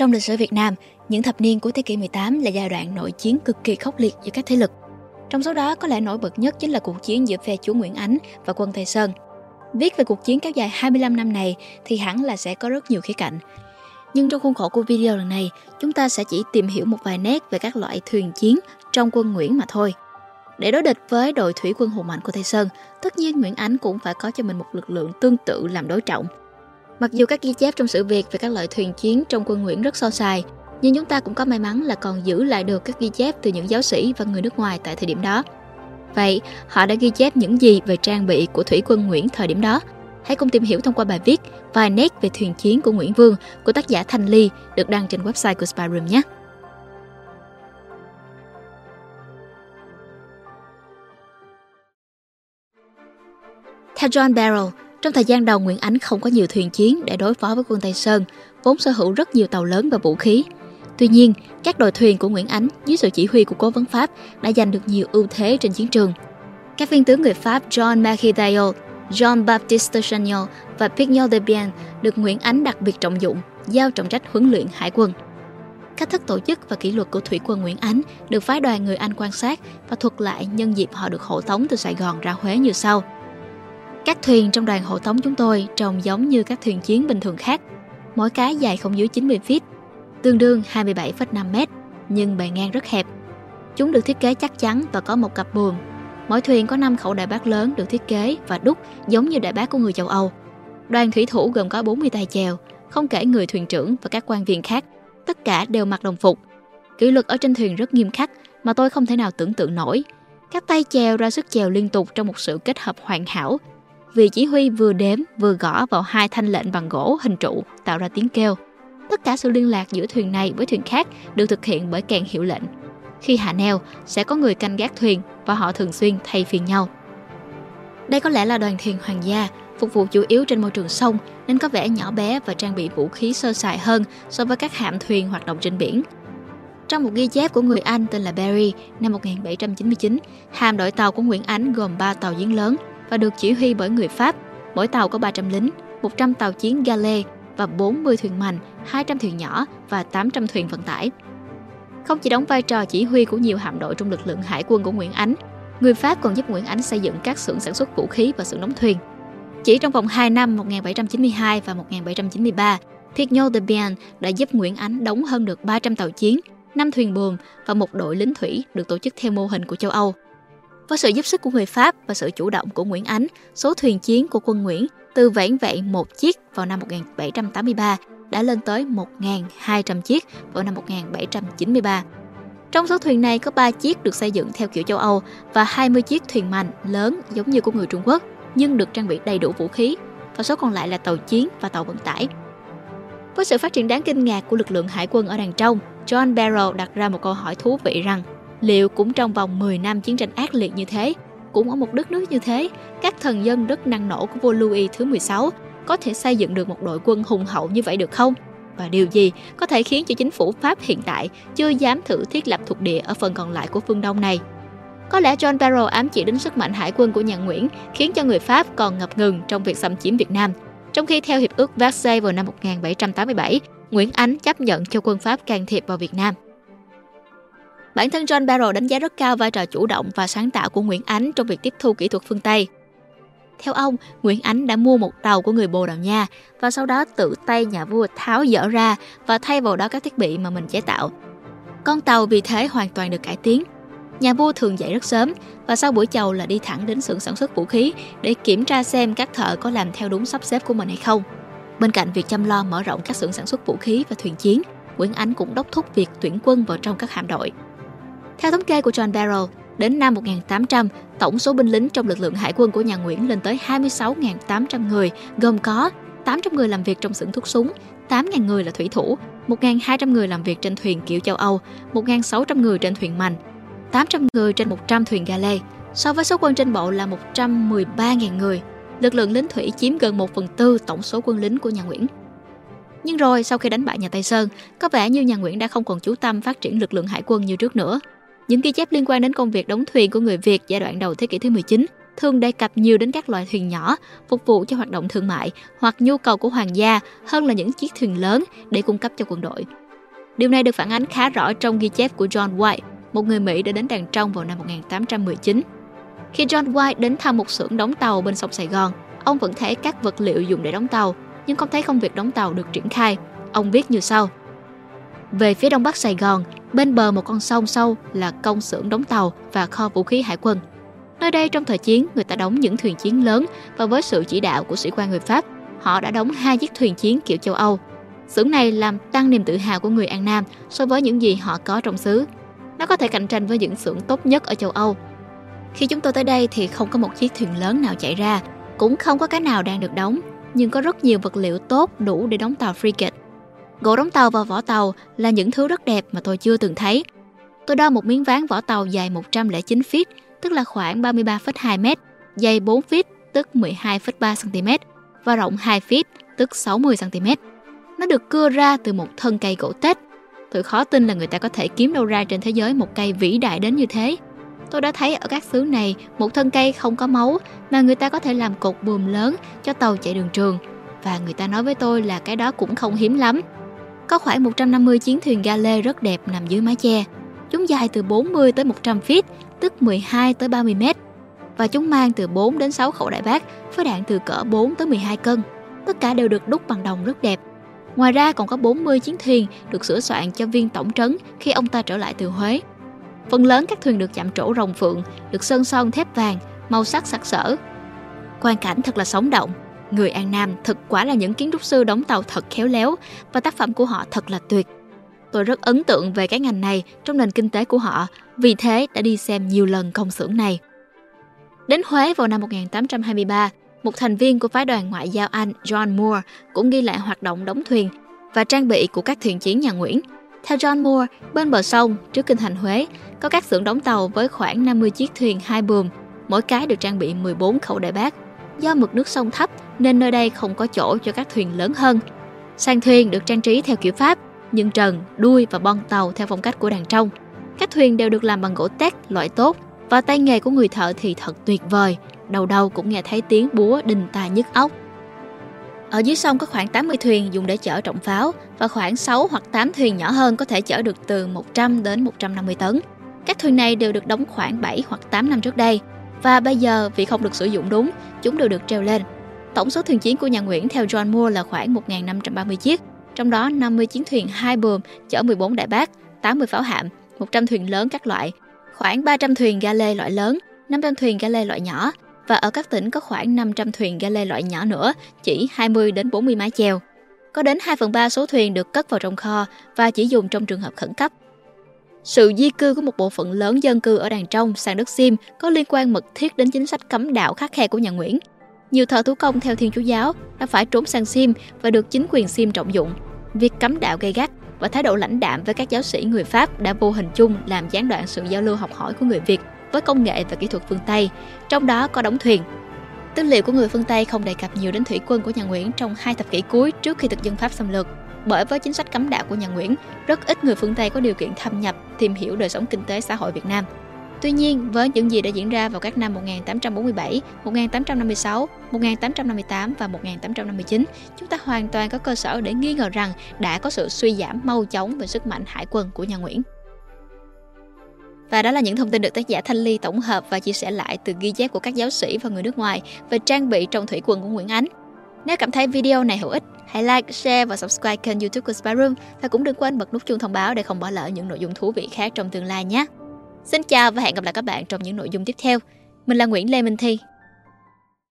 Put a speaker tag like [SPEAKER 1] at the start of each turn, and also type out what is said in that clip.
[SPEAKER 1] Trong lịch sử Việt Nam, những thập niên của thế kỷ 18 là giai đoạn nội chiến cực kỳ khốc liệt giữa các thế lực. Trong số đó có lẽ nổi bật nhất chính là cuộc chiến giữa phe chúa Nguyễn Ánh và quân Tây Sơn. Viết về cuộc chiến kéo dài 25 năm này thì hẳn là sẽ có rất nhiều khía cạnh. Nhưng trong khuôn khổ của video lần này, chúng ta sẽ chỉ tìm hiểu một vài nét về các loại thuyền chiến trong quân Nguyễn mà thôi. Để đối địch với đội thủy quân hùng mạnh của Tây Sơn, tất nhiên Nguyễn Ánh cũng phải có cho mình một lực lượng tương tự làm đối trọng. Mặc dù các ghi chép trong sự việc về các loại thuyền chiến trong quân Nguyễn rất so sài, nhưng chúng ta cũng có may mắn là còn giữ lại được các ghi chép từ những giáo sĩ và người nước ngoài tại thời điểm đó. Vậy, họ đã ghi chép những gì về trang bị của thủy quân Nguyễn thời điểm đó? Hãy cùng tìm hiểu thông qua bài viết vài nét về thuyền chiến của Nguyễn Vương của tác giả Thanh Ly được đăng trên website của Spyroom nhé. Theo John Barrow, trong thời gian đầu Nguyễn Ánh không có nhiều thuyền chiến để đối phó với quân Tây Sơn, vốn sở hữu rất nhiều tàu lớn và vũ khí. Tuy nhiên, các đội thuyền của Nguyễn Ánh dưới sự chỉ huy của cố vấn Pháp đã giành được nhiều ưu thế trên chiến trường. Các viên tướng người Pháp John Mercadale, John Baptiste Chagnon và Pignol de Bien được Nguyễn Ánh đặc biệt trọng dụng, giao trọng trách huấn luyện hải quân. Cách thức tổ chức và kỷ luật của thủy quân Nguyễn Ánh được phái đoàn người Anh quan sát và thuật lại nhân dịp họ được hộ tống từ Sài Gòn ra Huế như sau – các thuyền trong đoàn hộ tống chúng tôi trông giống như các thuyền chiến bình thường khác. Mỗi cái dài không dưới 90 feet, tương đương 27,5 mét, nhưng bề ngang rất hẹp. Chúng được thiết kế chắc chắn và có một cặp buồm. Mỗi thuyền có 5 khẩu đại bác lớn được thiết kế và đúc giống như đại bác của người châu Âu. Đoàn thủy thủ gồm có 40 tay chèo, không kể người thuyền trưởng và các quan viên khác. Tất cả đều mặc đồng phục. Kỷ luật ở trên thuyền rất nghiêm khắc mà tôi không thể nào tưởng tượng nổi. Các tay chèo ra sức chèo liên tục trong một sự kết hợp hoàn hảo Vị chỉ huy vừa đếm vừa gõ vào hai thanh lệnh bằng gỗ hình trụ tạo ra tiếng kêu. Tất cả sự liên lạc giữa thuyền này với thuyền khác được thực hiện bởi kèn hiệu lệnh. Khi hạ neo, sẽ có người canh gác thuyền và họ thường xuyên thay phiên nhau. Đây có lẽ là đoàn thuyền hoàng gia, phục vụ chủ yếu trên môi trường sông nên có vẻ nhỏ bé và trang bị vũ khí sơ sài hơn so với các hạm thuyền hoạt động trên biển. Trong một ghi chép của người Anh tên là Barry năm 1799, hàm đội tàu của Nguyễn Ánh gồm 3 tàu giếng lớn và được chỉ huy bởi người Pháp. Mỗi tàu có 300 lính, 100 tàu chiến gale và 40 thuyền mạnh, 200 thuyền nhỏ và 800 thuyền vận tải. Không chỉ đóng vai trò chỉ huy của nhiều hạm đội trong lực lượng hải quân của Nguyễn Ánh, người Pháp còn giúp Nguyễn Ánh xây dựng các xưởng sản xuất vũ khí và xưởng đóng thuyền. Chỉ trong vòng 2 năm 1792 và 1793, Pignot de Bien đã giúp Nguyễn Ánh đóng hơn được 300 tàu chiến, 5 thuyền buồm và một đội lính thủy được tổ chức theo mô hình của châu Âu. Với sự giúp sức của người Pháp và sự chủ động của Nguyễn Ánh, số thuyền chiến của quân Nguyễn từ vẻn vẹn một chiếc vào năm 1783 đã lên tới 1.200 chiếc vào năm 1793. Trong số thuyền này có 3 chiếc được xây dựng theo kiểu châu Âu và 20 chiếc thuyền mạnh lớn giống như của người Trung Quốc nhưng được trang bị đầy đủ vũ khí và số còn lại là tàu chiến và tàu vận tải. Với sự phát triển đáng kinh ngạc của lực lượng hải quân ở đằng trong, John Barrow đặt ra một câu hỏi thú vị rằng Liệu cũng trong vòng 10 năm chiến tranh ác liệt như thế, cũng ở một đất nước như thế, các thần dân rất năng nổ của vua Louis thứ 16 có thể xây dựng được một đội quân hùng hậu như vậy được không? Và điều gì có thể khiến cho chính phủ Pháp hiện tại chưa dám thử thiết lập thuộc địa ở phần còn lại của phương Đông này? Có lẽ John Barrow ám chỉ đến sức mạnh hải quân của nhà Nguyễn khiến cho người Pháp còn ngập ngừng trong việc xâm chiếm Việt Nam. Trong khi theo Hiệp ước Versailles vào năm 1787, Nguyễn Ánh chấp nhận cho quân Pháp can thiệp vào Việt Nam. Bản thân John Barrow đánh giá rất cao vai trò chủ động và sáng tạo của Nguyễn Ánh trong việc tiếp thu kỹ thuật phương Tây. Theo ông, Nguyễn Ánh đã mua một tàu của người Bồ Đào Nha và sau đó tự tay nhà vua tháo dỡ ra và thay vào đó các thiết bị mà mình chế tạo. Con tàu vì thế hoàn toàn được cải tiến. Nhà vua thường dậy rất sớm và sau buổi chầu là đi thẳng đến xưởng sản xuất vũ khí để kiểm tra xem các thợ có làm theo đúng sắp xếp của mình hay không. Bên cạnh việc chăm lo mở rộng các xưởng sản xuất vũ khí và thuyền chiến, Nguyễn Ánh cũng đốc thúc việc tuyển quân vào trong các hạm đội. Theo thống kê của John Barrow, đến năm 1800, tổng số binh lính trong lực lượng hải quân của nhà Nguyễn lên tới 26.800 người, gồm có 800 người làm việc trong xưởng thuốc súng, 8.000 người là thủy thủ, 1.200 người làm việc trên thuyền kiểu châu Âu, 1.600 người trên thuyền mành, 800 người trên 100 thuyền ga lê. So với số quân trên bộ là 113.000 người, lực lượng lính thủy chiếm gần 1 phần tư tổng số quân lính của nhà Nguyễn. Nhưng rồi sau khi đánh bại nhà Tây Sơn, có vẻ như nhà Nguyễn đã không còn chú tâm phát triển lực lượng hải quân như trước nữa. Những ghi chép liên quan đến công việc đóng thuyền của người Việt giai đoạn đầu thế kỷ thứ 19 thường đề cập nhiều đến các loại thuyền nhỏ phục vụ cho hoạt động thương mại hoặc nhu cầu của hoàng gia hơn là những chiếc thuyền lớn để cung cấp cho quân đội. Điều này được phản ánh khá rõ trong ghi chép của John White, một người Mỹ đã đến Đàn Trong vào năm 1819. Khi John White đến thăm một xưởng đóng tàu bên sông Sài Gòn, ông vẫn thấy các vật liệu dùng để đóng tàu, nhưng không thấy công việc đóng tàu được triển khai. Ông viết như sau. Về phía đông bắc Sài Gòn, bên bờ một con sông sâu là công xưởng đóng tàu và kho vũ khí hải quân. Nơi đây trong thời chiến, người ta đóng những thuyền chiến lớn và với sự chỉ đạo của sĩ quan người Pháp, họ đã đóng hai chiếc thuyền chiến kiểu châu Âu. Xưởng này làm tăng niềm tự hào của người An Nam so với những gì họ có trong xứ. Nó có thể cạnh tranh với những xưởng tốt nhất ở châu Âu. Khi chúng tôi tới đây thì không có một chiếc thuyền lớn nào chạy ra, cũng không có cái nào đang được đóng, nhưng có rất nhiều vật liệu tốt đủ để đóng tàu frigate. Gỗ đóng tàu và vỏ tàu là những thứ rất đẹp mà tôi chưa từng thấy. Tôi đo một miếng ván vỏ tàu dài 109 feet, tức là khoảng 33,2 m, dày 4 feet, tức 12,3 cm và rộng 2 feet, tức 60 cm. Nó được cưa ra từ một thân cây gỗ tết. Tôi khó tin là người ta có thể kiếm đâu ra trên thế giới một cây vĩ đại đến như thế. Tôi đã thấy ở các xứ này một thân cây không có máu mà người ta có thể làm cột buồm lớn cho tàu chạy đường trường. Và người ta nói với tôi là cái đó cũng không hiếm lắm. Có khoảng 150 chiến thuyền ga lê rất đẹp nằm dưới mái che. Chúng dài từ 40 tới 100 feet, tức 12 tới 30 mét. Và chúng mang từ 4 đến 6 khẩu đại bác với đạn từ cỡ 4 tới 12 cân. Tất cả đều được đúc bằng đồng rất đẹp. Ngoài ra còn có 40 chiến thuyền được sửa soạn cho viên tổng trấn khi ông ta trở lại từ Huế. Phần lớn các thuyền được chạm trổ rồng phượng, được sơn son thép vàng, màu sắc sặc sỡ. Quan cảnh thật là sống động. Người An Nam thực quả là những kiến trúc sư đóng tàu thật khéo léo và tác phẩm của họ thật là tuyệt. Tôi rất ấn tượng về cái ngành này trong nền kinh tế của họ, vì thế đã đi xem nhiều lần công xưởng này. Đến Huế vào năm 1823, một thành viên của phái đoàn ngoại giao Anh John Moore cũng ghi lại hoạt động đóng thuyền và trang bị của các thuyền chiến nhà Nguyễn. Theo John Moore, bên bờ sông trước kinh thành Huế có các xưởng đóng tàu với khoảng 50 chiếc thuyền hai buồm, mỗi cái được trang bị 14 khẩu đại bác. Do mực nước sông thấp nên nơi đây không có chỗ cho các thuyền lớn hơn. Sang thuyền được trang trí theo kiểu Pháp, nhưng trần, đuôi và bon tàu theo phong cách của đàn trong. Các thuyền đều được làm bằng gỗ tét loại tốt và tay nghề của người thợ thì thật tuyệt vời, đầu đầu cũng nghe thấy tiếng búa đinh tai nhức óc. Ở dưới sông có khoảng 80 thuyền dùng để chở trọng pháo và khoảng 6 hoặc 8 thuyền nhỏ hơn có thể chở được từ 100 đến 150 tấn. Các thuyền này đều được đóng khoảng 7 hoặc 8 năm trước đây và bây giờ vì không được sử dụng đúng, chúng đều được treo lên. Tổng số thuyền chiến của nhà Nguyễn theo John Moore là khoảng 1.530 chiếc, trong đó 50 chiến thuyền hai buồm chở 14 đại bác, 80 pháo hạm, 100 thuyền lớn các loại, khoảng 300 thuyền ga lê loại lớn, 500 thuyền ga lê loại nhỏ và ở các tỉnh có khoảng 500 thuyền ga lê loại nhỏ nữa, chỉ 20 đến 40 mái chèo. Có đến 2 phần 3 số thuyền được cất vào trong kho và chỉ dùng trong trường hợp khẩn cấp. Sự di cư của một bộ phận lớn dân cư ở đàn trong sang đất Sim có liên quan mật thiết đến chính sách cấm đạo khắc khe của nhà Nguyễn. Nhiều thợ thủ công theo Thiên Chúa giáo đã phải trốn sang Sim và được chính quyền Sim trọng dụng. Việc cấm đạo gây gắt và thái độ lãnh đạm với các giáo sĩ người Pháp đã vô hình chung làm gián đoạn sự giao lưu học hỏi của người Việt với công nghệ và kỹ thuật phương Tây, trong đó có đóng thuyền. Tư liệu của người phương Tây không đề cập nhiều đến thủy quân của nhà Nguyễn trong hai thập kỷ cuối trước khi thực dân Pháp xâm lược. Bởi với chính sách cấm đạo của nhà Nguyễn, rất ít người phương Tây có điều kiện thâm nhập, tìm hiểu đời sống kinh tế xã hội Việt Nam. Tuy nhiên, với những gì đã diễn ra vào các năm 1847, 1856, 1858 và 1859, chúng ta hoàn toàn có cơ sở để nghi ngờ rằng đã có sự suy giảm mau chóng về sức mạnh hải quân của nhà Nguyễn. Và đó là những thông tin được tác giả Thanh Ly tổng hợp và chia sẻ lại từ ghi chép của các giáo sĩ và người nước ngoài về trang bị trong thủy quân của Nguyễn Ánh. Nếu cảm thấy video này hữu ích, hãy like, share và subscribe kênh youtube của Sparum Room và cũng đừng quên bật nút chuông thông báo để không bỏ lỡ những nội dung thú vị khác trong tương lai nhé. Xin chào và hẹn gặp lại các bạn trong những nội dung tiếp theo. Mình là Nguyễn Lê Minh Thi.